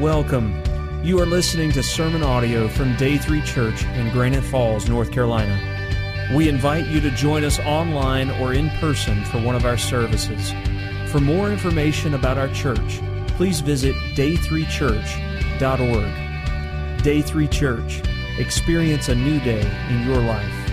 Welcome. You are listening to sermon audio from Day 3 Church in Granite Falls, North Carolina. We invite you to join us online or in person for one of our services. For more information about our church, please visit day3church.org. Day 3 Church. Experience a new day in your life.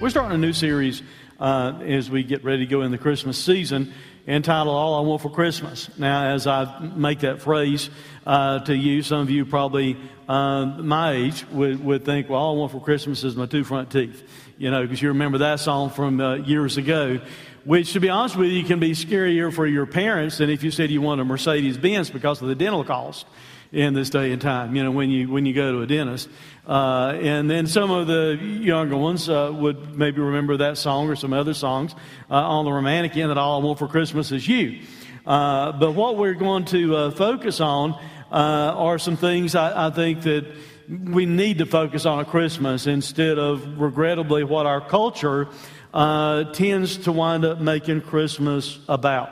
We're starting a new series uh, as we get ready to go in the Christmas season entitled All I Want for Christmas. Now, as I make that phrase uh, to you, some of you probably uh, my age would, would think, well, all I want for Christmas is my two front teeth, you know, because you remember that song from uh, years ago. Which, to be honest with you, can be scarier for your parents than if you said you want a Mercedes Benz because of the dental cost in this day and time, you know, when you, when you go to a dentist. Uh, and then some of the younger ones uh, would maybe remember that song or some other songs uh, on the romantic end that All I Want for Christmas is You. Uh, but what we're going to uh, focus on uh, are some things I, I think that we need to focus on at Christmas instead of regrettably what our culture tends to wind up making Christmas about.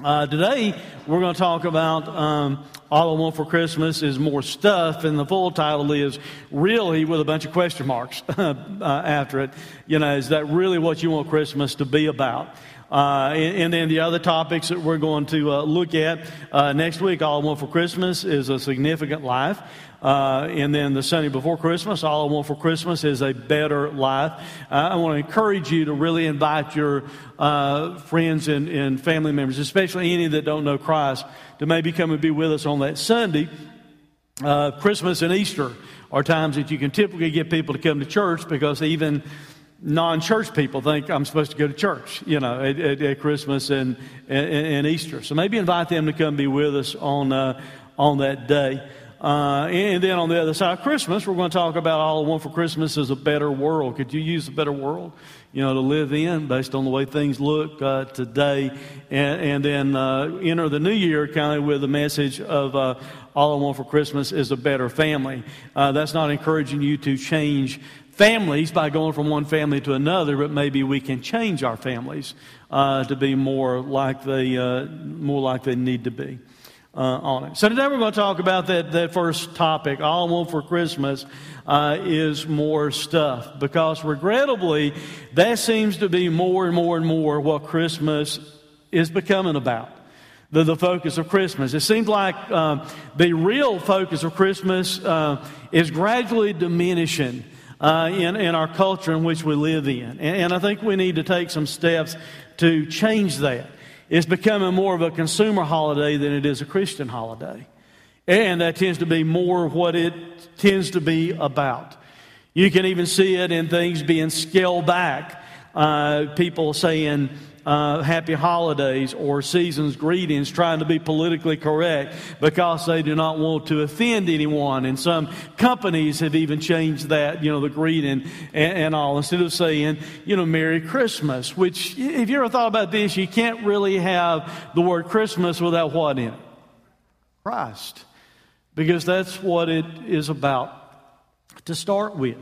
Uh, today, we're going to talk about um, All I Want for Christmas is More Stuff, and the full title is Really with a bunch of question marks uh, after it. You know, is that really what you want Christmas to be about? Uh, and, then the other topics that we're going to uh, look at uh, next week, All I Want for Christmas is a significant life. Uh, and then the Sunday before Christmas, all I want for Christmas is a better life. Uh, I want to encourage you to really invite your uh, friends and, and, family members, especially any that don't know Christ, to maybe come and be with us on that Sunday. Uh, Christmas and Easter are times that you can typically get people to come to church because even non-church people think I'm supposed to go to church, you know, at, at, at Christmas and, and, and, Easter. So maybe invite them to come be with us on, uh, on that day. Uh, and then on the other side of Christmas, we're going to talk about all I want for Christmas is a better world. Could you use a better world, you know, to live in based on the way things look uh, today? And, and then uh, enter the new year kind of with a message of uh, all I want for Christmas is a better family. Uh, that's not encouraging you to change families by going from one family to another, but maybe we can change our families uh, to be more like they more like they need to be uh, on it. So today we're going to talk about that, that first topic. All I want for Christmas uh, is more stuff because regrettably that seems to be more and more and more what Christmas is becoming about. The, the focus of Christmas. It seems like um, the real focus of Christmas uh, is gradually diminishing. Uh, in, in our culture in which we live in. And, and I think we need to take some steps to change that. It's becoming more of a consumer holiday than it is a Christian holiday. And that tends to be more what it tends to be about. You can even see it in things being scaled back. Uh, people saying, uh, happy holidays or season's greetings, trying to be politically correct because they do not want to offend anyone. And some companies have even changed that, you know, the greeting and, and all, instead of saying, you know, Merry Christmas, which, if you ever thought about this, you can't really have the word Christmas without what in it? Christ. Because that's what it is about to start with.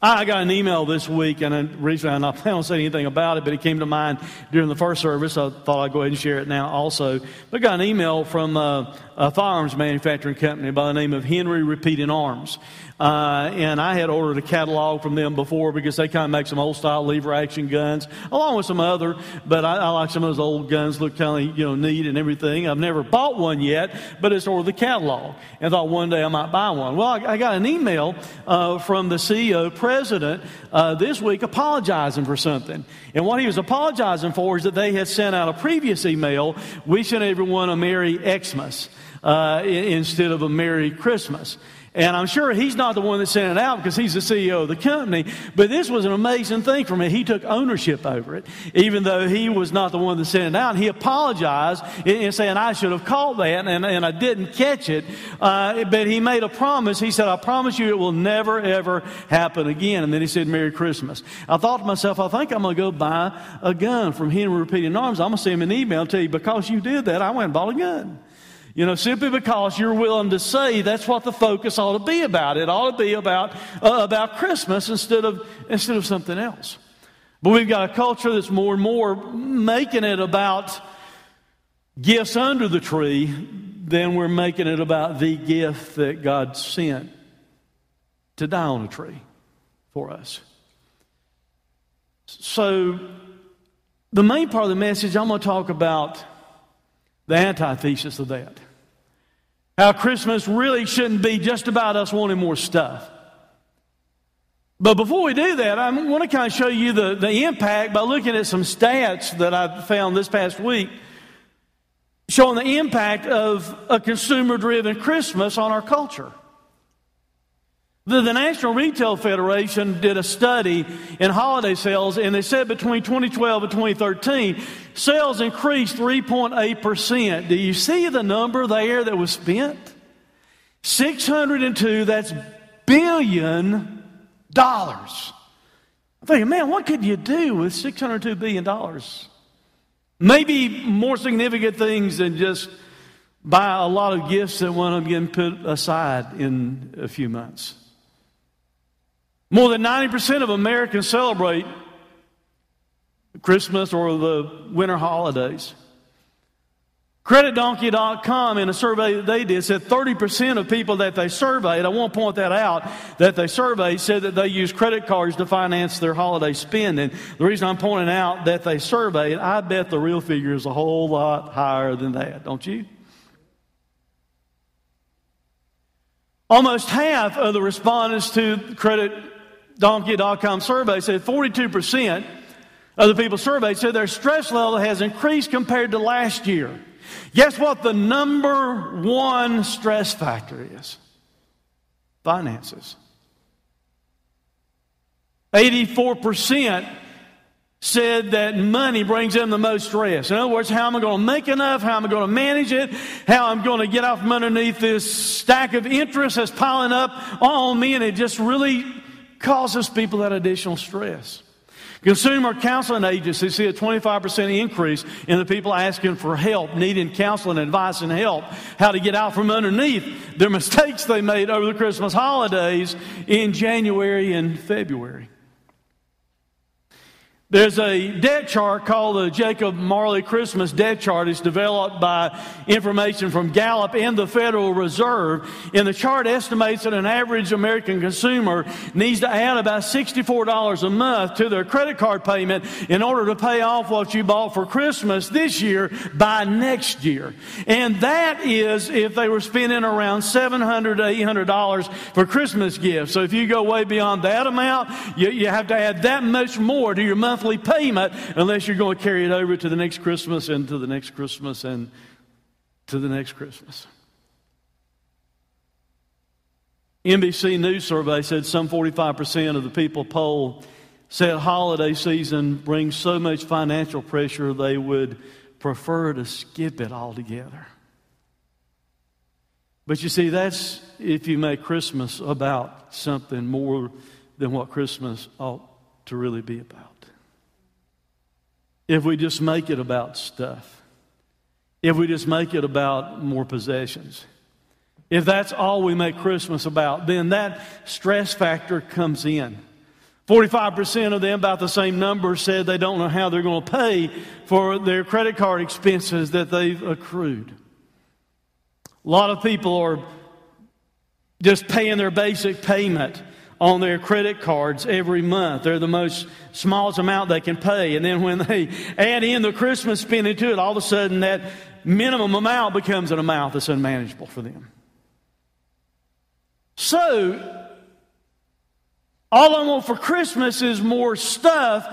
I got an email this week, and the I'm not saying anything about it, but it came to mind during the first service. I thought I'd go ahead and share it now also. But I got an email from a, a firearms manufacturing company by the name of Henry Repeating Arms. Uh, and I had ordered a catalog from them before because they kind of make some old style lever action guns, along with some other. But I, I like some of those old guns, look kind of you know neat and everything. I've never bought one yet, but it's ordered the catalog, and thought one day I might buy one. Well, I, I got an email uh, from the CEO president uh, this week apologizing for something, and what he was apologizing for is that they had sent out a previous email wishing everyone a Merry Xmas uh, instead of a Merry Christmas. And I'm sure he's not the one that sent it out because he's the CEO of the company. But this was an amazing thing for me. He took ownership over it, even though he was not the one that sent it out. And he apologized and saying, I should have caught that and, and I didn't catch it. Uh, but he made a promise. He said, I promise you it will never, ever happen again. And then he said, Merry Christmas. I thought to myself, I think I'm going to go buy a gun from Henry Repeating Arms. I'm going to send him an email and tell you, because you did that, I went and bought a gun. You know, simply because you're willing to say that's what the focus ought to be about. It ought to be about, uh, about Christmas instead of, instead of something else. But we've got a culture that's more and more making it about gifts under the tree than we're making it about the gift that God sent to die on a tree for us. So, the main part of the message, I'm going to talk about the antithesis of that. How Christmas really shouldn't be just about us wanting more stuff. But before we do that, I want to kind of show you the, the impact by looking at some stats that I found this past week showing the impact of a consumer driven Christmas on our culture. The, the, National Retail Federation did a study in holiday sales, and they said between 2012 and 2013, sales increased 3.8%. Do you see the number there that was spent? 602, that's billion dollars. I'm thinking, man, what could you do with $602 billion? Maybe more significant things than just buy a lot of gifts that want to get put aside in a few months. More than 90% of Americans celebrate Christmas or the winter holidays. CreditDonkey.com, in a survey that they did, said 30% of people that they surveyed, I want to point that out, that they surveyed said that they use credit cards to finance their holiday spending. The reason I'm pointing out that they surveyed, I bet the real figure is a whole lot higher than that, don't you? Almost half of the respondents to credit Donkey.com survey said 42% of the people surveyed said their stress level has increased compared to last year. Guess what the number one stress factor is? Finances. 84% said that money brings them the most stress. In other words, how am I going to make enough? How am I going to manage it? How I'm going to get out from underneath this stack of interest that's piling up on me and it just really causes people that additional stress. Consumer counseling agencies see a 25% increase in the people asking for help, needing counseling, advice, and help, how to get out from underneath their mistakes they made over the Christmas holidays in January and February. There's a debt chart called the Jacob Marley Christmas debt chart. It's developed by information from Gallup and the Federal Reserve. And the chart estimates that an average American consumer needs to add about $64 a month to their credit card payment in order to pay off what you bought for Christmas this year by next year. And that is if they were spending around $700 to $800 for Christmas gifts. So if you go way beyond that amount, you, you have to add that much more to your monthly monthly payment unless you're going to carry it over to the next Christmas and to the next Christmas and to the next Christmas. NBC News survey said some 45% of the people polled said holiday season brings so much financial pressure they would prefer to skip it altogether. But you see, that's if you make Christmas about something more than what Christmas ought to really be about if we just make it about stuff, if we just make it about more possessions. If that's all we make Christmas about, then that stress factor comes in. 45% of them, about the same number, said they don't know how they're going to pay for their credit card expenses that they've accrued. A lot of people are just paying their basic payment on their credit cards every month. They're the most smallest amount they can pay. And then when they add in the Christmas spending to it, all of a sudden that minimum amount becomes an amount that's unmanageable for them. So, all I want for Christmas is more stuff.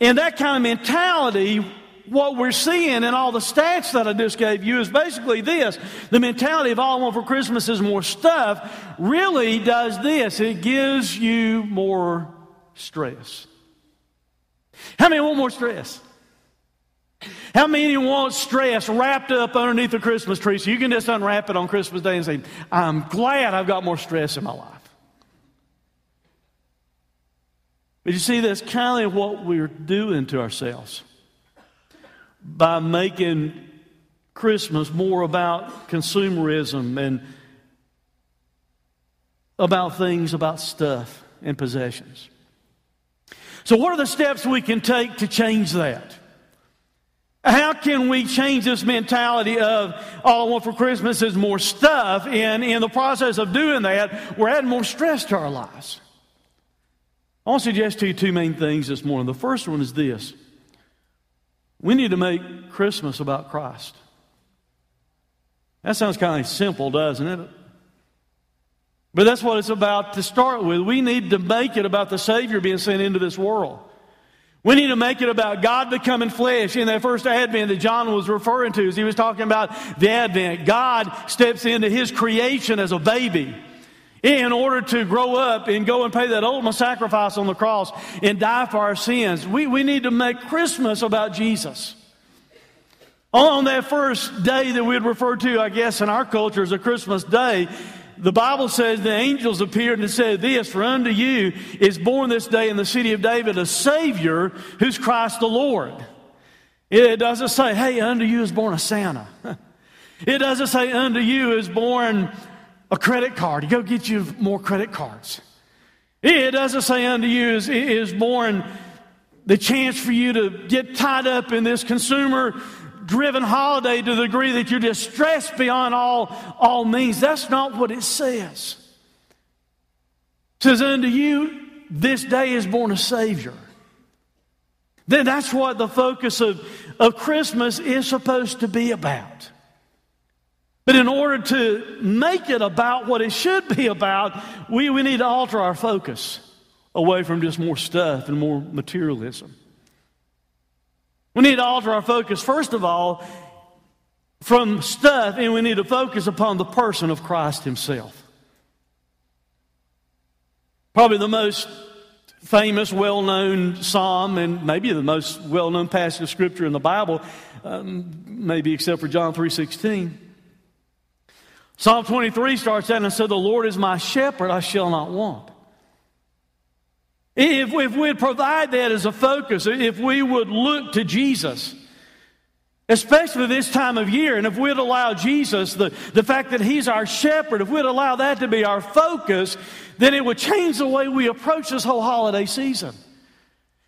And that kind of mentality what we're seeing in all the stats that I just gave you is basically this. The mentality of all I want for Christmas is more stuff really does this. It gives you more stress. How many want more stress? How many want stress wrapped up underneath the Christmas tree so you can just unwrap it on Christmas Day and say, I'm glad I've got more stress in my life? But you see, that's kind of what we're doing to ourselves by making Christmas more about consumerism and about things, about stuff and possessions. So, what are the steps we can take to change that? How can we change this mentality of all I want for Christmas is more stuff? And in the process of doing that, we're adding more stress to our lives. I want to suggest to you two main things this morning. The first one is this we need to make Christmas about Christ. That sounds kind of simple, doesn't it? But that's what it's about to start with. We need to make it about the Savior being sent into this world. We need to make it about God becoming flesh. In that first advent that John was referring to, as he was talking about the advent, God steps into his creation as a baby in order to grow up and go and pay that ultimate sacrifice on the cross and die for our sins. We, we need to make Christmas about Jesus. On that first day that we'd refer to, I guess, in our culture as a Christmas day, the Bible says the angels appeared and said this, For unto you is born this day in the city of David a Savior who's Christ the Lord. It doesn't say, Hey, unto you is born a Santa. It doesn't say, Unto you is born a credit card. You go get you more credit cards. It doesn't say, Unto you is, is born the chance for you to get tied up in this consumer driven holiday to the degree that you're distressed beyond all, all means. That's not what it says. It says, Unto you this day is born a Savior. Then that's what the focus of, of Christmas is supposed to be about. But in order to make it about what it should be about, we, we need to alter our focus away from just more stuff and more materialism. We need to alter our focus, first of all, from stuff, and we need to focus upon the person of Christ Himself. Probably the most famous, well known psalm, and maybe the most well known passage of Scripture in the Bible, um, maybe except for John 3.16. Psalm 23 starts out and said, The Lord is my shepherd, I shall not want. If, if we'd provide that as a focus, if we would look to Jesus, especially this time of year, and if we'd allow Jesus, the, the fact that He's our shepherd, if we'd allow that to be our focus, then it would change the way we approach this whole holiday season.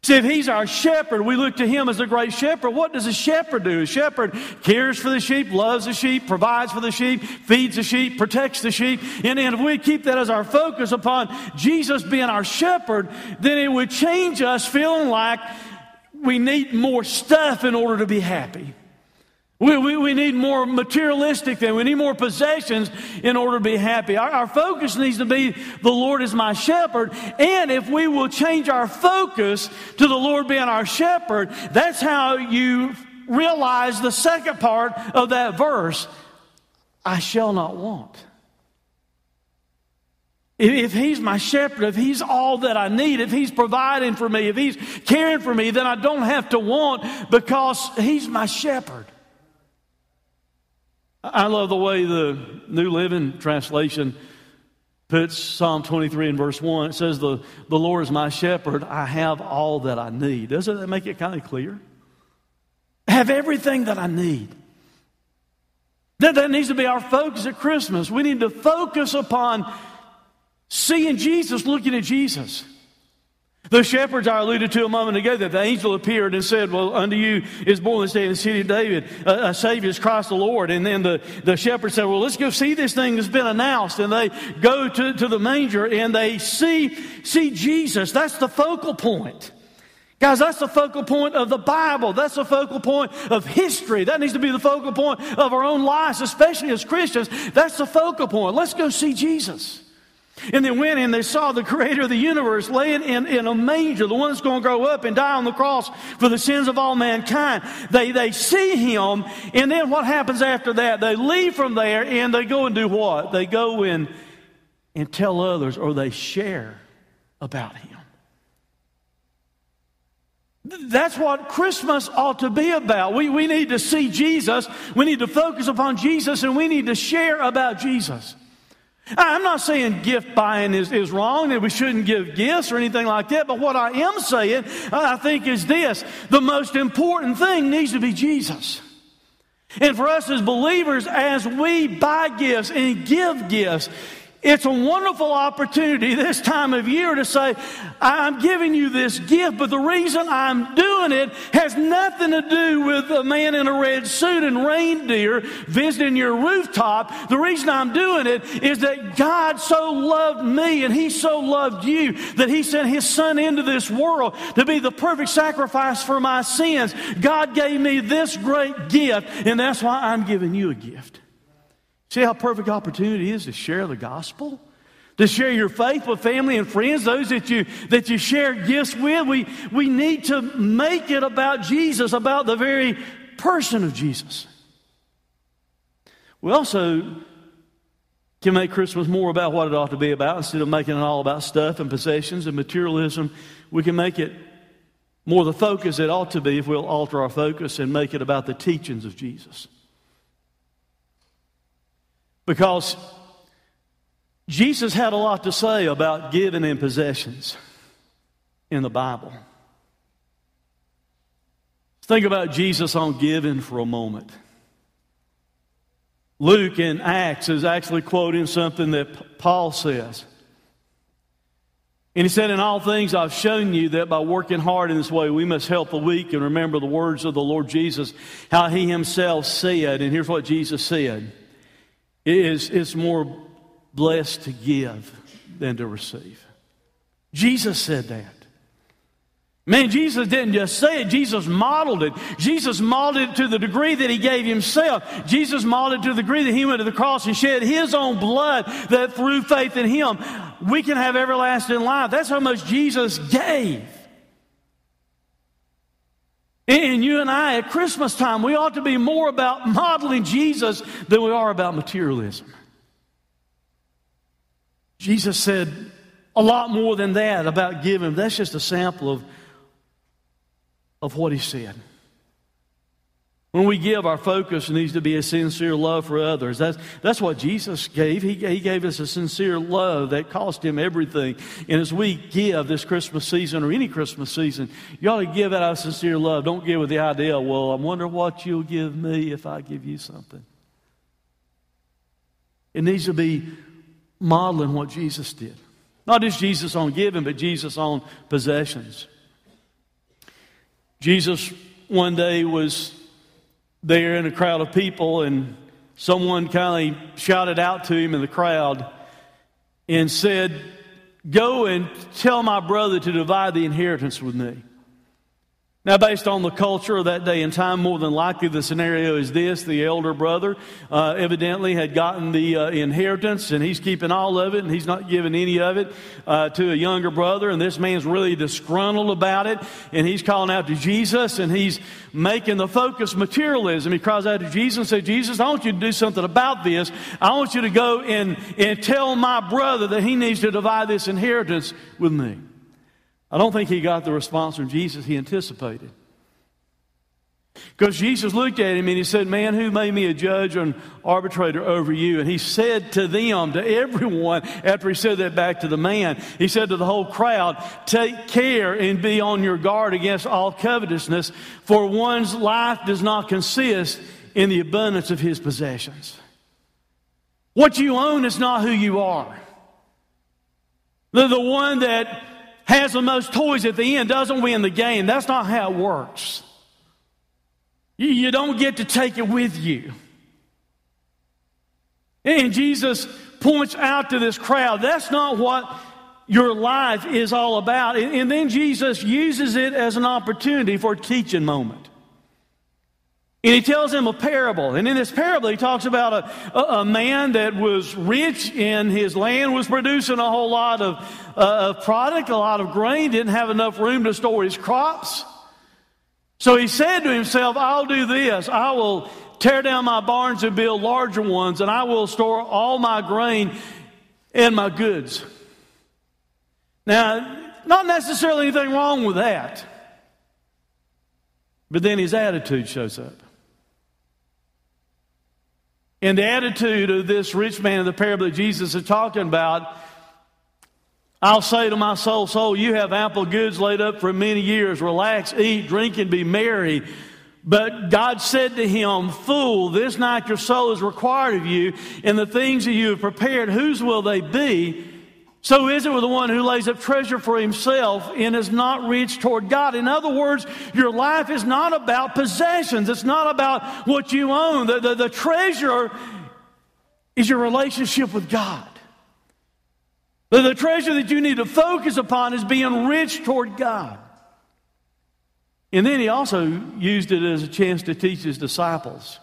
See, if he's our shepherd, we look to him as the great shepherd. What does a shepherd do? A shepherd cares for the sheep, loves the sheep, provides for the sheep, feeds the sheep, protects the sheep. And, if we keep that as our focus upon Jesus being our shepherd, then it would change us feeling like we need more stuff in order to be happy. We, we, we, need more materialistic things. We need more possessions in order to be happy. Our, our, focus needs to be the Lord is my shepherd. And if we will change our focus to the Lord being our shepherd, that's how you realize the second part of that verse I shall not want. If, if He's my shepherd, if He's all that I need, if He's providing for me, if He's caring for me, then I don't have to want because He's my shepherd. I love the way the New Living Translation puts Psalm 23 in verse 1. It says, The, the Lord is my shepherd. I have all that I need. Doesn't that make it kind of clear? I have everything that I need. That, that needs to be our focus at Christmas. We need to focus upon seeing Jesus, looking at Jesus. The shepherds I alluded to a moment ago, that the angel appeared and said, Well, unto you is born this day in the city of David a, a Savior is Christ the Lord. And then the, the shepherds said, Well, let's go see this thing that's been announced. And they go to, to the manger and they see, see Jesus. That's the focal point. Guys, that's the focal point of the Bible. That's the focal point of history. That needs to be the focal point of our own lives, especially as Christians. That's the focal point. Let's go see Jesus. And they went and they saw the creator of the universe laying in, in a manger, the one that's going to grow up and die on the cross for the sins of all mankind. They, they see him, and then what happens after that? They leave from there and they go and do what? They go and, and tell others or they share about him. That's what Christmas ought to be about. We, we need to see Jesus, we need to focus upon Jesus, and we need to share about Jesus. I'm not saying gift buying is, is wrong, that we shouldn't give gifts or anything like that, but what I am saying, I think, is this the most important thing needs to be Jesus. And for us as believers, as we buy gifts and give gifts, It's a wonderful opportunity this time of year to say, I'm giving you this gift, but the reason I'm doing it has nothing to do with a man in a red suit and reindeer visiting your rooftop. The reason I'm doing it is that God so loved me and He so loved you that He sent His Son into this world to be the perfect sacrifice for my sins. God gave me this great gift, and that's why I'm giving you a gift. See how perfect opportunity is to share the gospel? To share your faith with family and friends, those that you, that you share gifts with. We, we need to make it about Jesus, about the very person of Jesus. We also can make Christmas more about what it ought to be about instead of making it all about stuff and possessions and materialism. We can make it more the focus it ought to be if we'll alter our focus and make it about the teachings of Jesus. Because Jesus had a lot to say about giving and possessions in the Bible. Think about Jesus on giving for a moment. Luke in Acts is actually quoting something that Paul says. And he said, In all things, I've shown you that by working hard in this way, we must help the weak and remember the words of the Lord Jesus, how he himself said. And here's what Jesus said is, it's more blessed to give than to receive. Jesus said that. Man, Jesus didn't just say it, Jesus modeled it. Jesus modeled it to the degree that he gave himself. Jesus modeled it to the degree that he went to the cross and shed his own blood that through faith in him, we can have everlasting life. That's how much Jesus gave. And you and I, at Christmas time, we ought to be more about modeling Jesus than we are about materialism. Jesus said a lot more than that about giving. That's just a sample of, of what he said. When we give, our focus needs to be a sincere love for others. That's, that's what Jesus gave. He, he gave us a sincere love that cost him everything. And as we give this Christmas season or any Christmas season, you ought to give out of sincere love. Don't give with the idea, well, I wonder what you'll give me if I give you something. It needs to be modeling what Jesus did. Not just Jesus on giving, but Jesus on possessions. Jesus one day was there in a crowd of people, and someone kindly shouted out to him in the crowd and said, Go and tell my brother to divide the inheritance with me. Now, based on the culture of that day and time, more than likely the scenario is this the elder brother uh, evidently had gotten the uh, inheritance and he's keeping all of it and he's not giving any of it uh, to a younger brother. And this man's really disgruntled about it and he's calling out to Jesus and he's making the focus materialism. He cries out to Jesus and says, Jesus, I want you to do something about this. I want you to go and, and tell my brother that he needs to divide this inheritance with me. I don't think he got the response from Jesus he anticipated. Because Jesus looked at him and he said, Man, who made me a judge and arbitrator over you? And he said to them, to everyone, after he said that back to the man, he said to the whole crowd, Take care and be on your guard against all covetousness, for one's life does not consist in the abundance of his possessions. What you own is not who you are. The, the one that has the most toys at the end doesn't win the game. That's not how it works. You, don't get to take it with you. And Jesus points out to this crowd that's not what your life is all about. And, and then Jesus uses it as an opportunity for a teaching moment. And he tells him a parable. And in this parable, he talks about a, a, a man that was rich in his land, was producing a whole lot of, uh, of product, a lot of grain, didn't have enough room to store his crops. So he said to himself, I'll do this. I will tear down my barns and build larger ones, and I will store all my grain and my goods. Now, not necessarily anything wrong with that. But then his attitude shows up. And the attitude of this rich man in the parable that Jesus is talking about, I'll say to my soul, soul, you have ample goods laid up for many years. Relax, eat, drink, and be merry. But God said to him, Fool, this night your soul is required of you, and the things that you have prepared, whose will they be? So is it with the one who lays up treasure for himself and is not rich toward God. In other words, your life is not about possessions. It's not about what you own. The, the, the treasure is your relationship with God. The, the treasure that you need to focus upon is being rich toward God. And then he also used it as a chance to teach his disciples.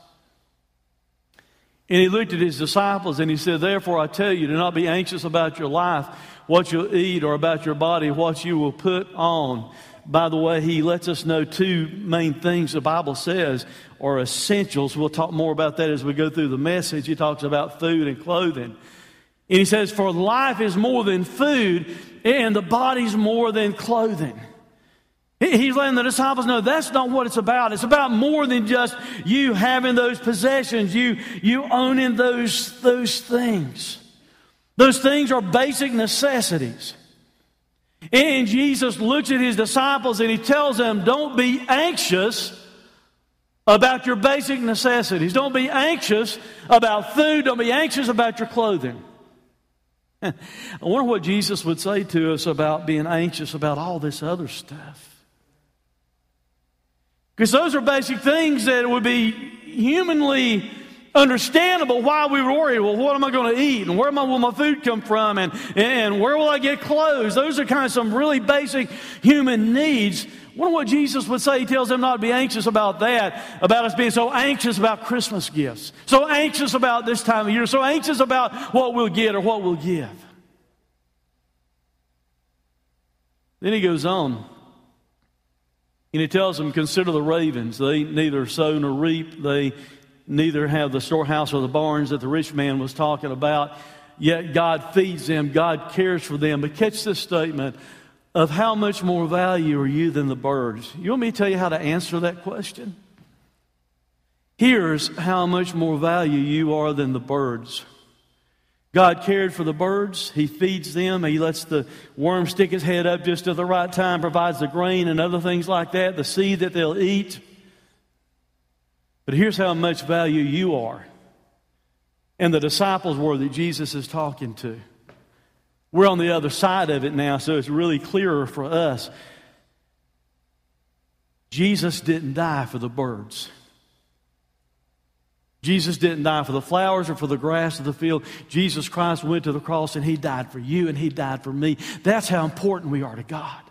And he looked at his disciples and he said, Therefore, I tell you, do not be anxious about your life, what you'll eat, or about your body, what you will put on. By the way, he lets us know two main things the Bible says are essentials. We'll talk more about that as we go through the message. He talks about food and clothing. And he says, For life is more than food, and the body's more than clothing. He's letting the disciples know that's not what it's about. It's about more than just you having those possessions, you, you owning those, those things. Those things are basic necessities. And Jesus looks at his disciples and he tells them, Don't be anxious about your basic necessities. Don't be anxious about food. Don't be anxious about your clothing. I wonder what Jesus would say to us about being anxious about all this other stuff. Because those are basic things that would be humanly understandable why we worry. Well, what am I going to eat? And where am I, will my food come from? And, and where will I get clothes? Those are kind of some really basic human needs. Wonder what Jesus would say. He tells them not to be anxious about that, about us being so anxious about Christmas gifts, so anxious about this time of year, so anxious about what we'll get or what we'll give. Then he goes on. And he tells them, Consider the ravens. They neither sow nor reap. They neither have the storehouse or the barns that the rich man was talking about. Yet God feeds them, God cares for them. But catch this statement of how much more value are you than the birds? You want me to tell you how to answer that question? Here's how much more value you are than the birds. God cared for the birds. He feeds them. He lets the worm stick his head up just at the right time, provides the grain and other things like that, the seed that they'll eat. But here's how much value you are. And the disciples were that Jesus is talking to. We're on the other side of it now, so it's really clearer for us. Jesus didn't die for the birds. Jesus didn't die for the flowers or for the grass of the field. Jesus Christ went to the cross and He died for you and He died for me. That's how important we are to God.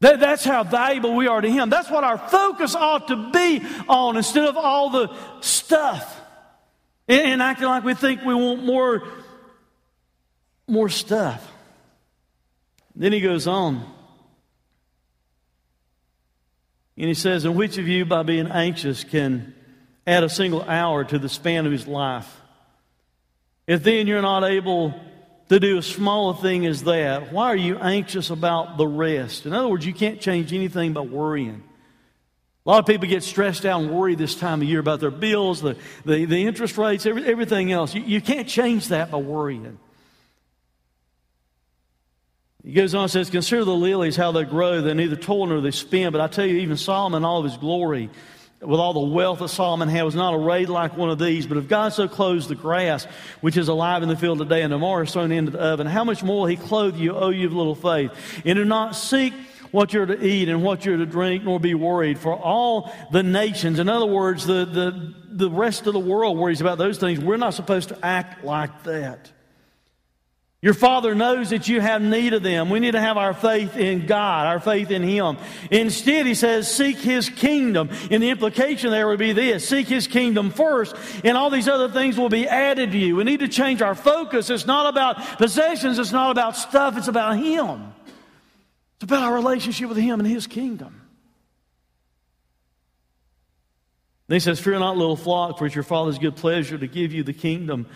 That, that's how valuable we are to Him. That's what our focus ought to be on instead of all the stuff and, and acting like we think we want more, more stuff. Then He goes on. And he says, And which of you, by being anxious, can add a single hour to the span of his life. If then you're not able to do a small thing as that, why are you anxious about the rest? In other words, you can't change anything by worrying. A lot of people get stressed out and worry this time of year about their bills, the, the, the interest rates, every, everything else. You, you can't change that by worrying. He goes on and says, Consider the lilies, how they grow. They neither toil nor they spin. But I tell you, even Solomon, all of his glory, with all the wealth that Solomon had was not arrayed like one of these. But if God so clothes the grass, which is alive in the field today and tomorrow is thrown into the oven, how much more will he clothe you, O you of little faith? And do not seek what you're to eat and what you're to drink, nor be worried. For all the nations, in other words, the, the, the rest of the world worries about those things. We're not supposed to act like that. Your Father knows that you have need of them. We need to have our faith in God, our faith in Him. Instead, He says, seek His kingdom. And the implication there would be this seek His kingdom first, and all these other things will be added to you. We need to change our focus. It's not about possessions, it's not about stuff, it's about Him. It's about our relationship with Him and His kingdom. And he says, Fear not, little flock, for it's your Father's good pleasure to give you the kingdom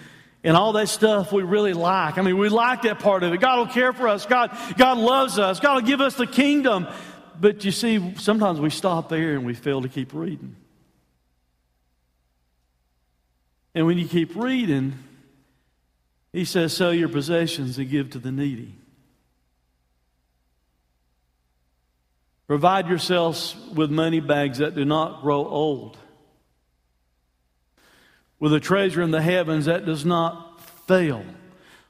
and all that stuff we really like. I mean, we like that part of it. God will care for us. God, God loves us. God will give us the kingdom. But you see, sometimes we stop there and we fail to keep reading. And when you keep reading, he says, sell your possessions and give to the needy. Provide yourselves with money bags that do not grow old, with a treasure in the heavens that does not fail,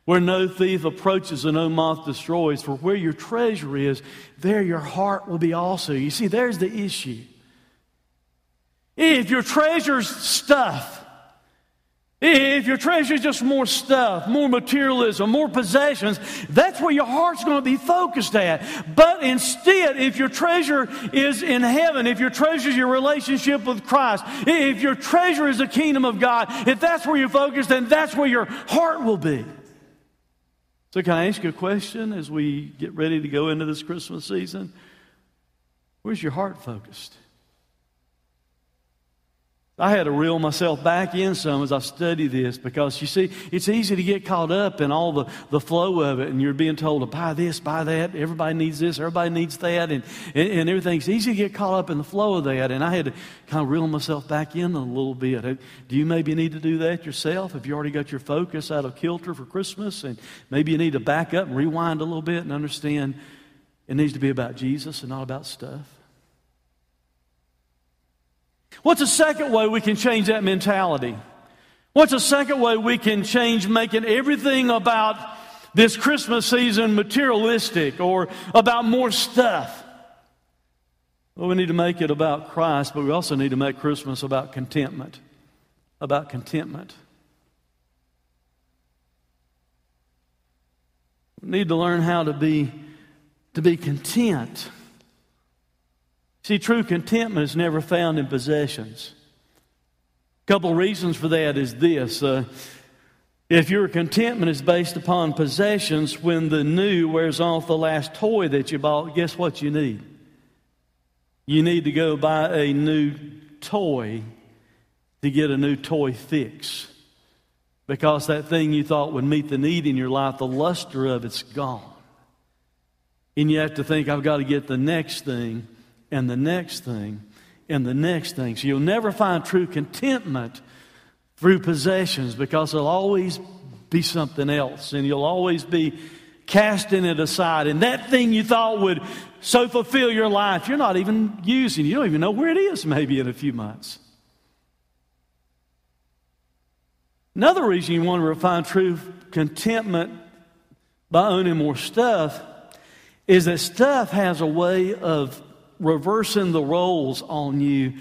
where no thief approaches and no moth destroys. For where your treasure is, there your heart will be also. You see, there's the issue. If your treasure's stuff, if your treasure is just more stuff, more materialism, more possessions, that's where your heart's going to be focused at. But instead, if your treasure is in heaven, if your treasure is your relationship with Christ, if your treasure is the kingdom of God, if that's where you're focused, then that's where your heart will be. So, can I ask you a question as we get ready to go into this Christmas season? Where's your heart focused? I had to reel myself back in some as I study this because you see, it's easy to get caught up in all the, the flow of it, and you're being told to buy this, buy that. Everybody needs this, everybody needs that, and, and, and everything's easy to get caught up in the flow of that. And I had to kind of reel myself back in a little bit. Do you maybe need to do that yourself if you already got your focus out of kilter for Christmas? And maybe you need to back up and rewind a little bit and understand it needs to be about Jesus and not about stuff. What's a second way we can change that mentality? What's a second way we can change making everything about this Christmas season materialistic or about more stuff? Well, we need to make it about Christ, but we also need to make Christmas about contentment. About contentment. We need to learn how to be, to be content. See, true contentment is never found in possessions. A couple reasons for that is this. Uh, if your contentment is based upon possessions, when the new wears off the last toy that you bought, guess what you need? You need to go buy a new toy to get a new toy fix. Because that thing you thought would meet the need in your life, the luster of it's gone. And you have to think, I've got to get the next thing and the next thing and the next thing. So you'll never find true contentment through possessions because there'll always be something else and you'll always be casting it aside. And that thing you thought would so fulfill your life, you're not even using. You don't even know where it is maybe in a few months. Another reason you want to find true contentment by owning more stuff is that stuff has a way of reversing the roles on you,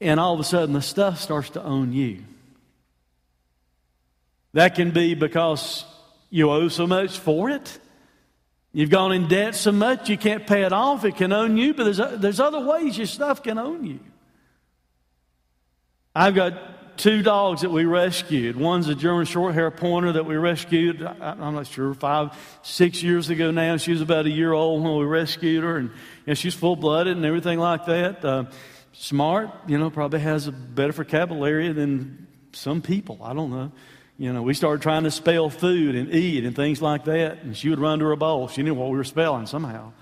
and all of a sudden the stuff starts to own you. That can be because you owe so much for it. You've gone in debt so much you can't pay it off. It can own you, but there's, there's other ways your stuff can own you. I've got two dogs that we rescued. One's a German short hair pointer that we rescued, I'm not sure, five, six years ago now. She was about a year old when we rescued her, and know, she's full blooded and everything like that. Uh, smart, you know, probably has a better vocabulary than some people. I don't know. You know, we started trying to spell food and eat and things like that, and she would run to her bowl. She knew what we were spelling somehow.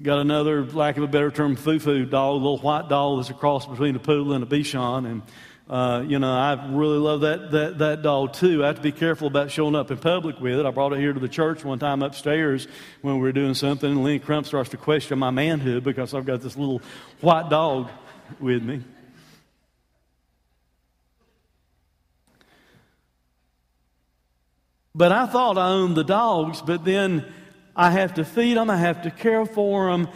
Got another, lack of a better term, foo-foo dog, a little white dog that's a cross between a poodle and a bichon. And, uh, you know, I really love that, that, that dog too. I have to be careful about showing up in public with it. I brought it here to the church one time upstairs when we were doing something, and Lynn Crump starts to question my manhood because I've got this little white dog with me. But I thought I owned the dogs, but then I have to feed them, I have to care for them.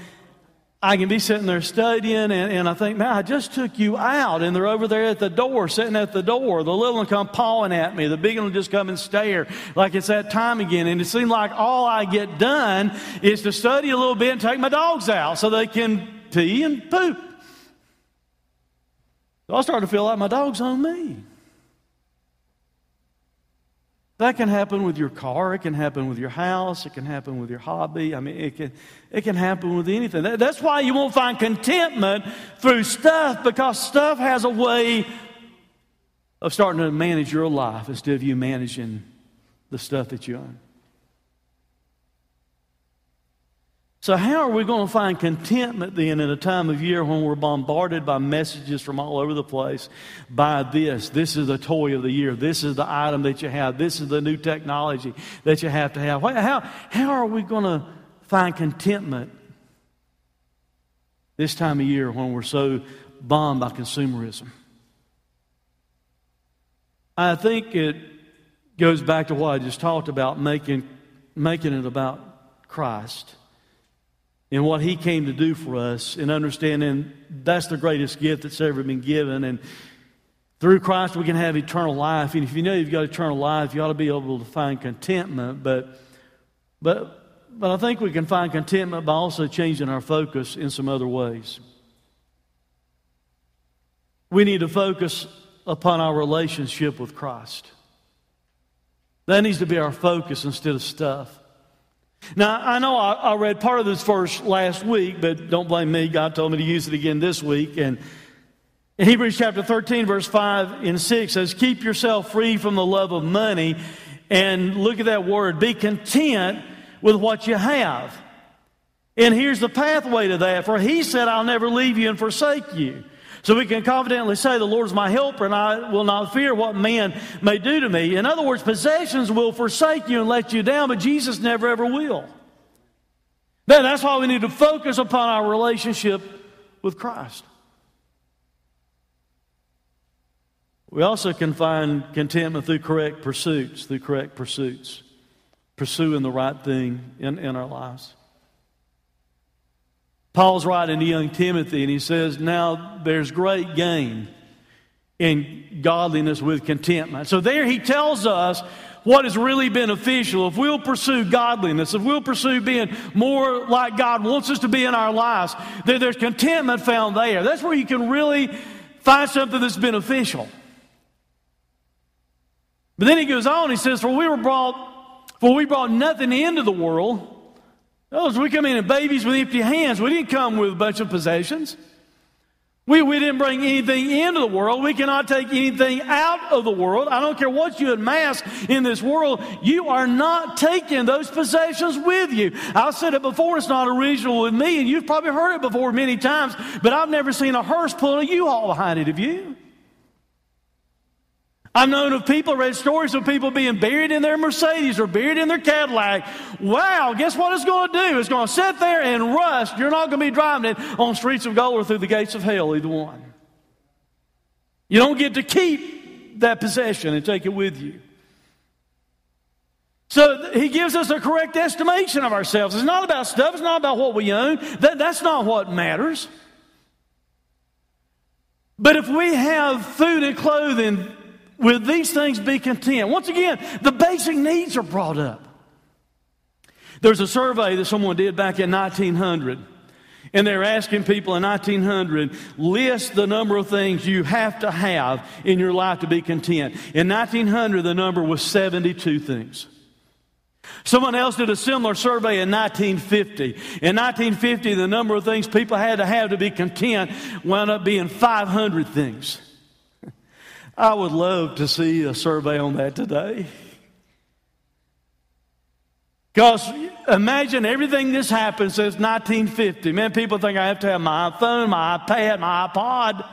I can be sitting there studying, and, and I think, man, I just took you out, and they're over there at the door, sitting at the door. The little one come pawing at me. The big one just come and stare like it's that time again. And it seemed like all I get done is to study a little bit and take my dogs out so they can pee and poop. So I started to feel like my dog's on me. That can happen with your car. It can happen with your house. It can happen with your hobby. I mean, it can, it can happen with anything. That's why you won't find contentment through stuff because stuff has a way of starting to manage your life instead of you managing the stuff that you own. So, how are we going to find contentment then in a time of year when we're bombarded by messages from all over the place? Buy this. This is the toy of the year. This is the item that you have. This is the new technology that you have to have. How, how are we going to find contentment this time of year when we're so bombed by consumerism? I think it goes back to what I just talked about making, making it about Christ and what He came to do for us and understanding that's the greatest gift that's ever been given. And through Christ, we can have eternal life. And if you know you've got eternal life, you ought to be able to find contentment. But, but, but I think we can find contentment by also changing our focus in some other ways. We need to focus upon our relationship with Christ. That needs to be our focus instead of stuff. Now, I know I, I, read part of this verse last week, but don't blame me. God told me to use it again this week. And in Hebrews chapter 13, verse 5 and 6 says, Keep yourself free from the love of money. And look at that word be content with what you have. And here's the pathway to that. For he said, I'll never leave you and forsake you. So we can confidently say, The Lord is my helper, and I will not fear what man may do to me. In other words, possessions will forsake you and let you down, but Jesus never ever will. Then that's why we need to focus upon our relationship with Christ. We also can find contentment through correct pursuits, through correct pursuits, pursuing the right thing in, in our lives. Paul's writing to young Timothy, and he says, Now there's great gain in godliness with contentment. So there he tells us what is really beneficial. If we'll pursue godliness, if we'll pursue being more like God wants us to be in our lives, then there's contentment found there. That's where you can really find something that's beneficial. But then he goes on, he says, For we were brought, for we brought nothing into the world those we come in as babies with empty hands. We didn't come with a bunch of possessions. We, we didn't bring anything into the world. We cannot take anything out of the world. I don't care what you amass in this world. You are not taking those possessions with you. I've said it before. It's not original with me, and you've probably heard it before many times, but I've never seen a hearse pulling a U-Haul behind it. Have you? I've known of people, read stories of people being buried in their Mercedes or buried in their Cadillac. Wow, guess what it's going to do? It's going to sit there and rust. You're not going to be driving it on streets of gold or through the gates of hell, either one. You don't get to keep that possession and take it with you. So he gives us a correct estimation of ourselves. It's not about stuff, it's not about what we own. That, that's not what matters. But if we have food and clothing with these things be content. Once again, the basic needs are brought up. There's a survey that someone did back in 1900. And they're asking people in 1900, list the number of things you have to have in your life to be content. In 1900, the number was 72 things. Someone else did a similar survey in 1950. In 1950, the number of things people had to have to be content wound up being 500 things. I would love to see a survey on that today. Because imagine everything this happened since 1950. Man, people think I have to have my phone, my iPad, my iPod.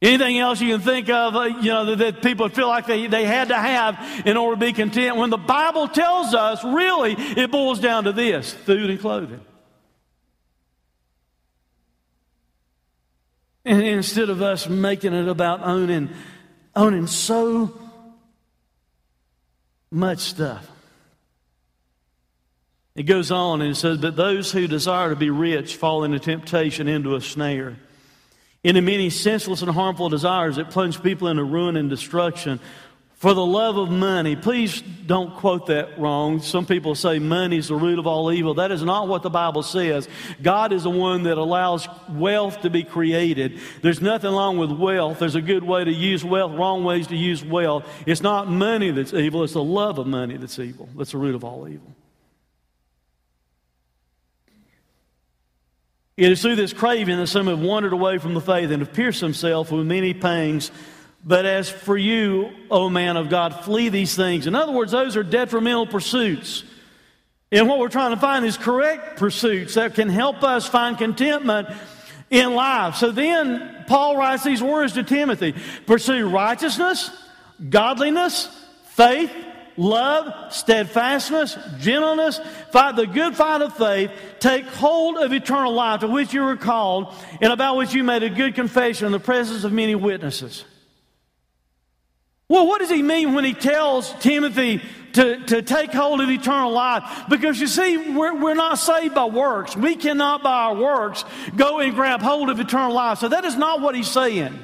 Anything else you can think of, uh, you know, that, that, people feel like they, they had to have in order to be content. When the Bible tells us, really, it boils down to this food and clothing. And instead of us making it about owning, owning so much stuff. It goes on and says, But those who desire to be rich fall into temptation, into a snare. Into many senseless and harmful desires that plunge people into ruin and destruction for the love of money. Please don't quote that wrong. Some people say money is the root of all evil. That is not what the Bible says. God is the one that allows wealth to be created. There's nothing wrong with wealth. There's a good way to use wealth, wrong ways to use wealth. It's not money that's evil, it's the love of money that's evil. That's the root of all evil. It is through this craving that some have wandered away from the faith and have pierced themselves with many pangs but as for you, O man of God, flee these things. In other words, those are detrimental pursuits. And what we're trying to find is correct pursuits that can help us find contentment in life. So then Paul writes these words to Timothy Pursue righteousness, godliness, faith, love, steadfastness, gentleness, fight the good fight of faith, take hold of eternal life to which you were called, and about which you made a good confession in the presence of many witnesses. Well, what does he mean when he tells Timothy to, to take hold of eternal life? Because you see, we're, we're not saved by works. We cannot, by our works, go and grab hold of eternal life. So that is not what he's saying.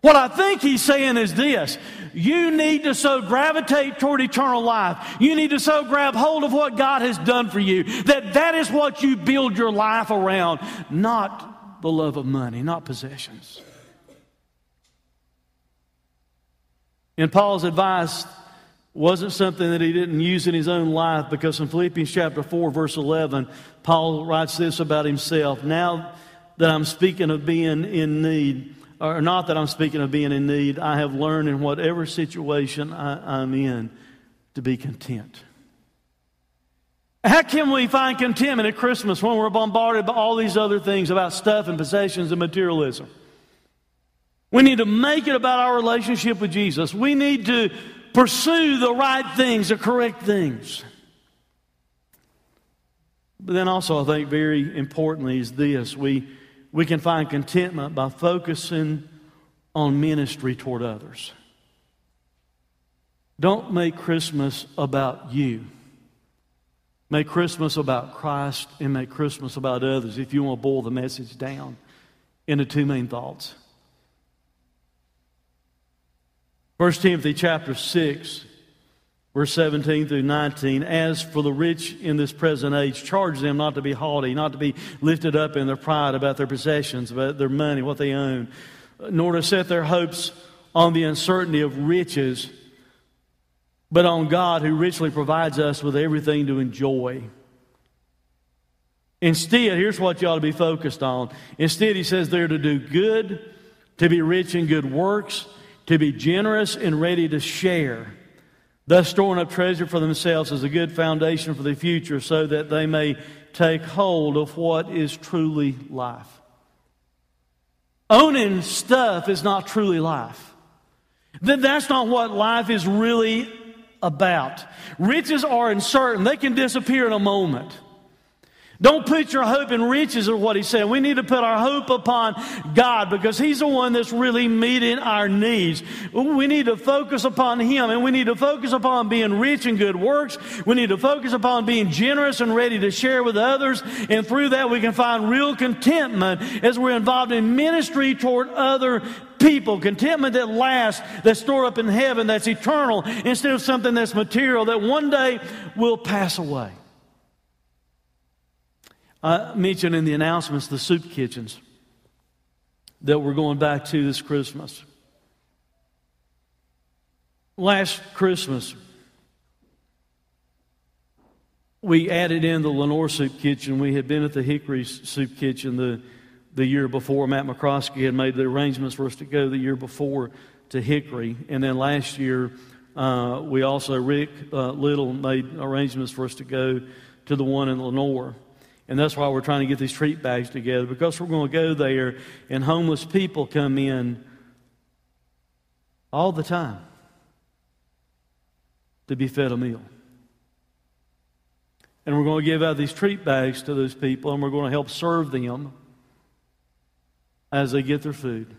What I think he's saying is this you need to so gravitate toward eternal life. You need to so grab hold of what God has done for you that that is what you build your life around, not the love of money, not possessions. And Paul's advice wasn't something that he didn't use in his own life because in Philippians chapter 4, verse 11, Paul writes this about himself Now that I'm speaking of being in need, or not that I'm speaking of being in need, I have learned in whatever situation I, I'm in to be content. How can we find contentment at Christmas when we're bombarded by all these other things about stuff and possessions and materialism? We need to make it about our relationship with Jesus. We need to pursue the right things, the correct things. But then also, I think very importantly, is this we, we can find contentment by focusing on ministry toward others. Don't make Christmas about you. Make Christmas about Christ and make Christmas about others if you want to boil the message down into two main thoughts. 1 Timothy chapter 6, verse 17 through 19. As for the rich in this present age, charge them not to be haughty, not to be lifted up in their pride about their possessions, about their money, what they own, nor to set their hopes on the uncertainty of riches, but on God who richly provides us with everything to enjoy. Instead, here's what you ought to be focused on. Instead, he says they're to do good, to be rich in good works to be generous and ready to share, thus storing up treasure for themselves as a good foundation for the future, so that they may take hold of what is truly life. Owning stuff is not truly life. That's not what life is really about. Riches are uncertain, they can disappear in a moment. Don't put your hope in riches, or what he said. We need to put our hope upon God because He's the one that's really meeting our needs. We need to focus upon Him and we need to focus upon being rich in good works. We need to focus upon being generous and ready to share with others. And through that, we can find real contentment as we're involved in ministry toward other people. Contentment that lasts, that's stored up in heaven, that's eternal, instead of something that's material that one day will pass away. I mentioned in the announcements the soup kitchens that we're going back to this Christmas. Last Christmas, we added in the Lenoir Soup Kitchen. We had been at the Hickory Soup Kitchen the, the year before. Matt McCroskey had made the arrangements for us to go the year before to Hickory. And then last year, uh, we also, Rick uh, Little made arrangements for us to go to the one in Lenoir. And that's why we're trying to get these treat bags together because we're going to go there and homeless people come in all the time to be fed a meal. And we're going to give out these treat bags to those people and we're going to help serve them as they get their food.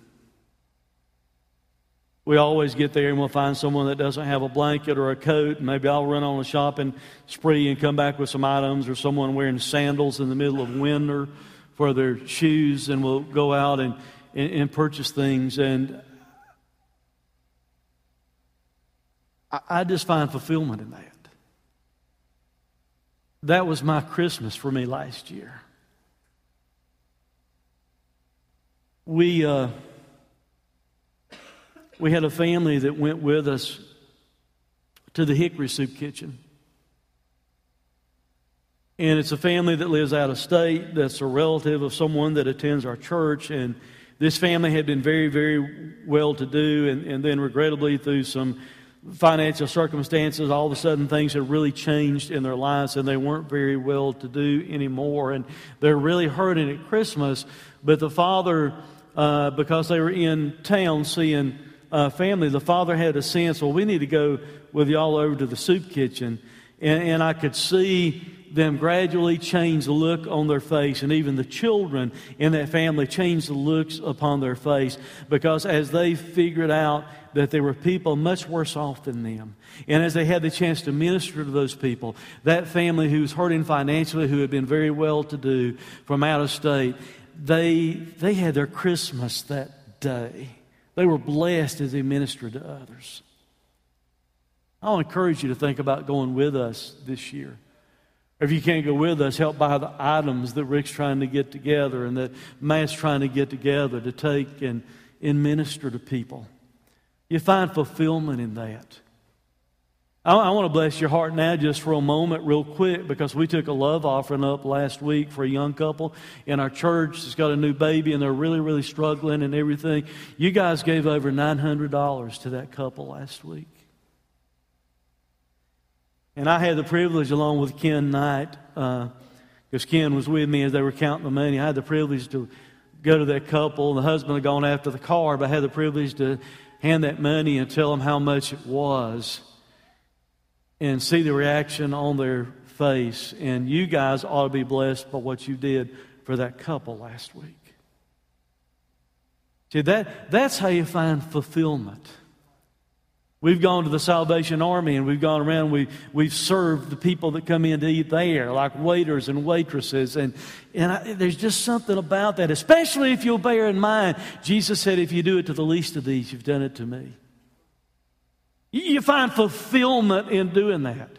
We always get there and we'll find someone that doesn't have a blanket or a coat. And maybe I'll run on a shopping spree and come back with some items, or someone wearing sandals in the middle of winter for their shoes, and we'll go out and, and, and purchase things. And I, I just find fulfillment in that. That was my Christmas for me last year. We. Uh, we had a family that went with us to the Hickory Soup Kitchen. And it's a family that lives out of state, that's a relative of someone that attends our church. And this family had been very, very well to do. And, and then, regrettably, through some financial circumstances, all of a sudden things had really changed in their lives and they weren't very well to do anymore. And they're really hurting at Christmas. But the father, uh, because they were in town seeing uh, family, the father had a sense, well, we need to go with y'all over to the soup kitchen. And, and I could see them gradually change the look on their face, and even the children in that family change the looks upon their face because as they figured out that there were people much worse off than them, and as they had the chance to minister to those people, that family who was hurting financially, who had been very well to do from out of state, they, they had their Christmas that day. They were blessed as they ministered to others. I'll encourage you to think about going with us this year. If you can't go with us, help buy the items that Rick's trying to get together and that Matt's trying to get together to take and, and minister to people. You find fulfillment in that. I, I want to bless your heart now just for a moment, real quick, because we took a love offering up last week for a young couple in our church that's got a new baby and they're really, really struggling and everything. You guys gave over $900 to that couple last week. And I had the privilege, along with Ken Knight, because uh, Ken was with me as they were counting the money, I had the privilege to go to that couple. The husband had gone after the car, but I had the privilege to hand that money and tell them how much it was and see the reaction on their face. And you guys ought to be blessed by what you did for that couple last week. See, that, that's how you find fulfillment. We've gone to the Salvation Army and we've gone around, we, we've served the people that come in to eat there, like waiters and waitresses. And, and I, there's just something about that, especially if you'll bear in mind, Jesus said, if you do it to the least of these, you've done it to me. You find fulfillment in doing that.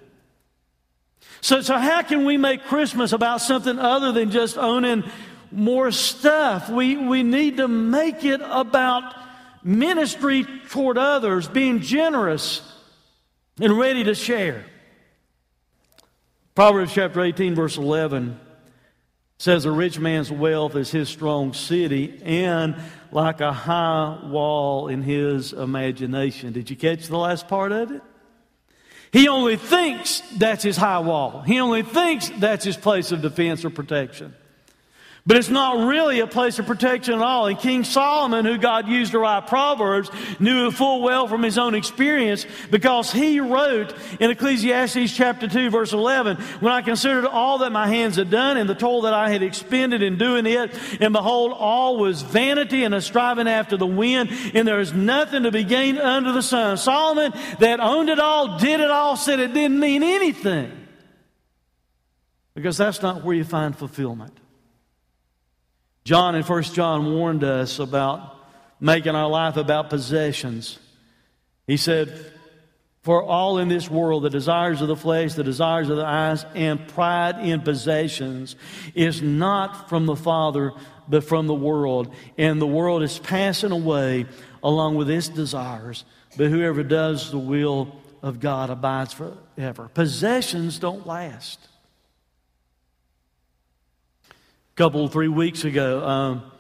So, so how can we make Christmas about something other than just owning more stuff? We, we need to make it about ministry toward others, being generous and ready to share. Proverbs chapter 18, verse 11 says, A rich man's wealth is his strong city, and like a high wall in his imagination. Did you catch the last part of it? He only thinks that's his high wall. He only thinks that's his place of defense or protection. But it's not really a place of protection at all. And King Solomon, who God used to write Proverbs, knew it full well from his own experience because he wrote in Ecclesiastes chapter 2, verse 11, When I considered all that my hands had done and the toil that I had expended in doing it, and behold, all was vanity and a striving after the wind, and there is nothing to be gained under the sun. Solomon, that owned it all, did it all, said it didn't mean anything. Because that's not where you find fulfillment. John in 1 John warned us about making our life about possessions. He said, For all in this world, the desires of the flesh, the desires of the eyes, and pride in possessions is not from the Father, but from the world. And the world is passing away along with its desires. But whoever does the will of God abides forever. Possessions don't last couple, three weeks ago, um,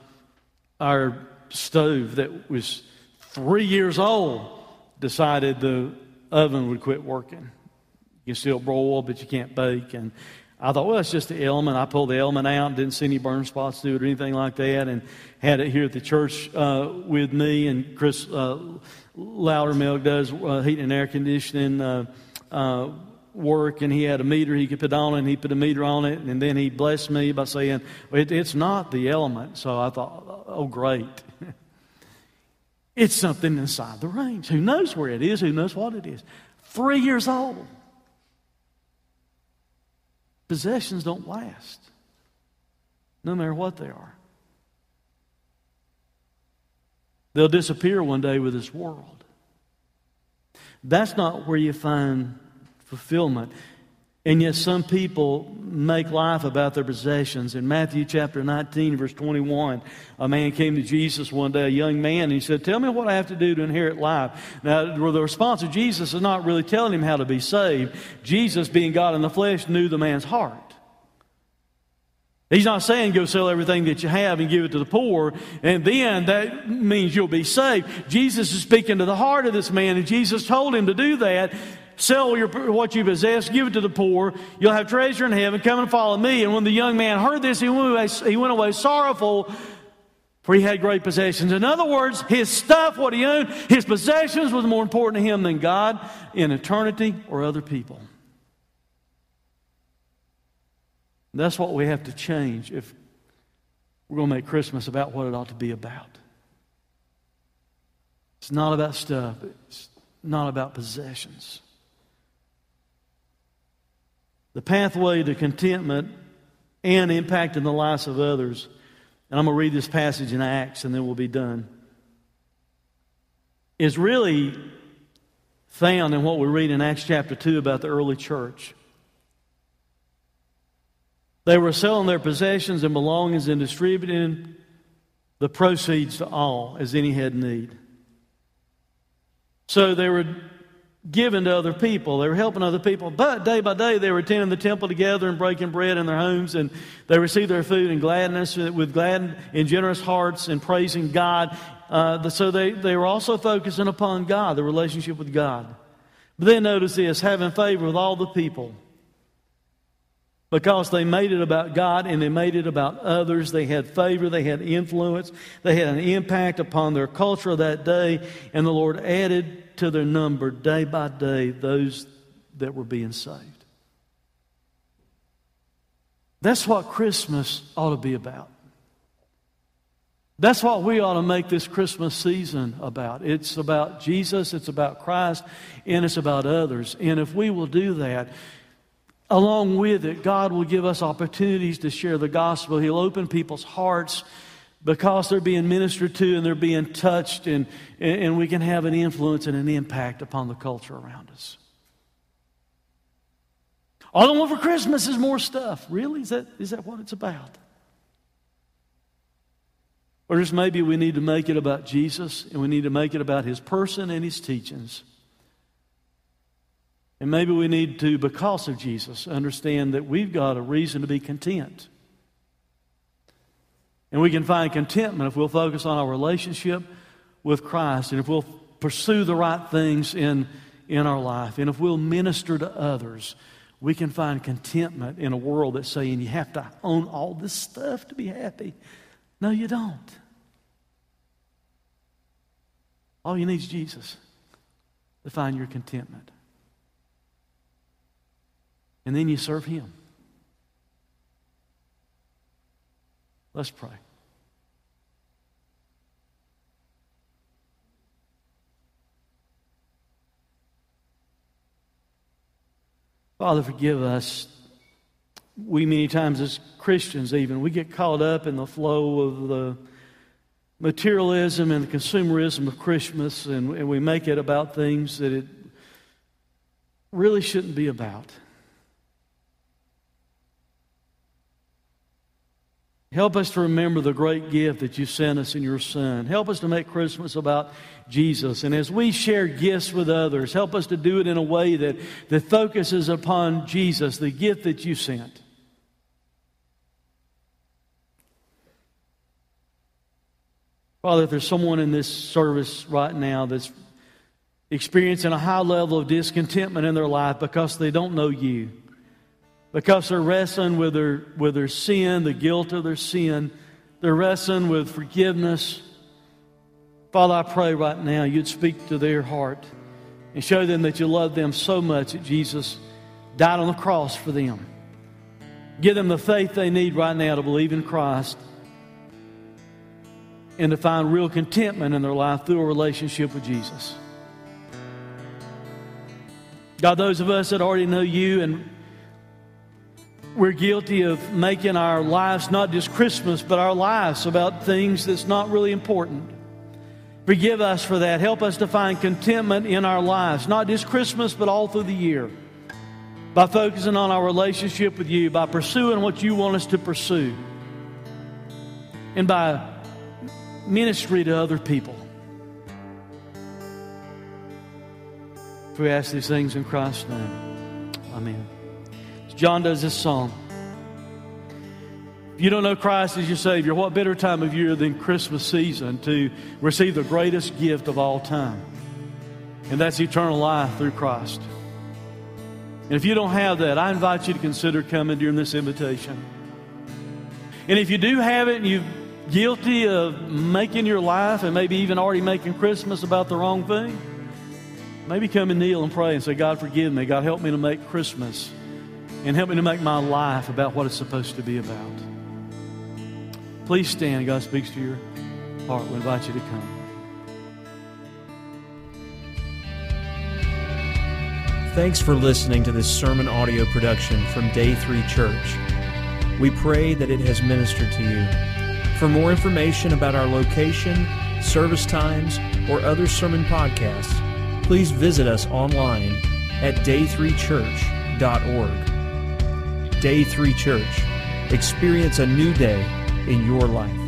our stove that was three years old decided the oven would quit working. You can still broil, but you can't bake. And I thought, well, it's just the element. I pulled the element out, didn't see any burn spots to it or anything like that, and had it here at the church uh, with me. And Chris uh, Loudermilk does uh, heating and air conditioning uh, uh, work and he had a meter he could put on it and he put a meter on it and then he blessed me by saying it, it's not the element. So i thought oh great. It's something inside the range. Who knows where it is? Who knows what it is? Three years old. Possessions don't last no matter what they are. They'll disappear one day with this world. That's not where you find fulfillment. And yet, some people make life about their possessions. In Matthew chapter 19, verse 21, a man came to Jesus one day, a young man, and he said, Tell me what I have to do to inherit life. Now, the response of Jesus is not really telling him how to be saved. Jesus, being God in the flesh, knew the man's heart. He's not saying go sell everything that you have and give it to the poor, and then that means you'll be saved. Jesus is speaking to the heart of this man, and Jesus told him to do that. Sell your, what you possess, give it to the poor. You'll have treasure in heaven. Come and follow me. And when the young man heard this, he went away, he went away sorrowful, for he had great possessions. In other words, his stuff, what he owned, his possessions was more important to him than God in eternity or other people. That's what we have to change if we're going to make Christmas about what it ought to be about. It's not about stuff, it's not about possessions. The pathway to contentment and impacting the lives of others and I'm going to read this passage in Acts and then we'll be done, is really found in what we read in Acts chapter 2 about the early church. They were selling their possessions and belongings and distributing the proceeds to all as any had need. So they were given to other people. They were helping other people. But day by day, they were attending the temple together and breaking bread in their homes, and they received their food in gladness, uh, with glad and generous hearts, and praising God. Uh, so they, they were also focusing upon God, the relationship with God. But then notice this having favor with all the people. Because they made it about God and they made it about others. They had favor, they had influence, they had an impact upon their culture that day, and the Lord added to their number day by day those that were being saved. That's what Christmas ought to be about. That's what we ought to make this Christmas season about. It's about Jesus, it's about Christ, and it's about others. And if we will do that, along with it, God will give us opportunities to share the gospel. He'll open people's hearts because they're being ministered to and they're being touched, and, and we can have an influence and an impact upon the culture around us. All I want for Christmas is more stuff. Really? Is that, is that what it's about? Or just maybe we need to make it about Jesus and we need to make it about his person and his teachings. And maybe we need to, because of Jesus, understand that we've got a reason to be content. And we can find contentment if we'll focus on our relationship with Christ and if we'll pursue the right things in, in our life and if we'll minister to others. We can find contentment in a world that's saying you have to own all this stuff to be happy. No, you don't. All you need is Jesus to find your contentment. And then you serve Him. Let's pray. Father, forgive us. We, many times as Christians, even, we get caught up in the flow of the materialism and the consumerism of Christmas, and, and we make it about things that it really shouldn't be about. Help us to remember the great gift that you sent us in your Son. Help us to make Christmas about Jesus. And as we share gifts with others, help us to do it in a way that, that focuses upon Jesus, the gift that you sent. Father, if there's someone in this service right now that's experiencing a high level of discontentment in their life because they don't know you, because they're wrestling with their, with their sin, the guilt of their sin. They're wrestling with forgiveness. Father, I pray right now you'd speak to their heart and show them that you love them so much that Jesus died on the cross for them. Give them the faith they need right now to believe in Christ and to find real contentment in their life through a relationship with Jesus. God, those of us that already know you and we're guilty of making our lives not just Christmas, but our lives about things that's not really important. Forgive us for that. Help us to find contentment in our lives, not just Christmas, but all through the year. By focusing on our relationship with you, by pursuing what you want us to pursue, and by ministry to other people. we ask these things in Christ's name. Amen. John does this song. If you don't know Christ as your Savior, what better time of year than Christmas season to receive the greatest gift of all time? And that's eternal life through Christ. And if you don't have that, I invite you to consider coming during this invitation. And if you do have it and you've guilty of making your life and maybe even already making Christmas about the wrong thing? Maybe come and kneel and pray and say, God, forgive me. God, help me to make Christmas and help me to make my life about what it's supposed to be about. Please stand. God speaks to your heart. We invite you to come. Thanks for listening to this sermon audio production from Day 3 Church. We pray that it has ministered to you. For more information about our location, service times, or other sermon podcasts, please visit us online at day3church.org. Day 3 Church. Experience a new day in your life.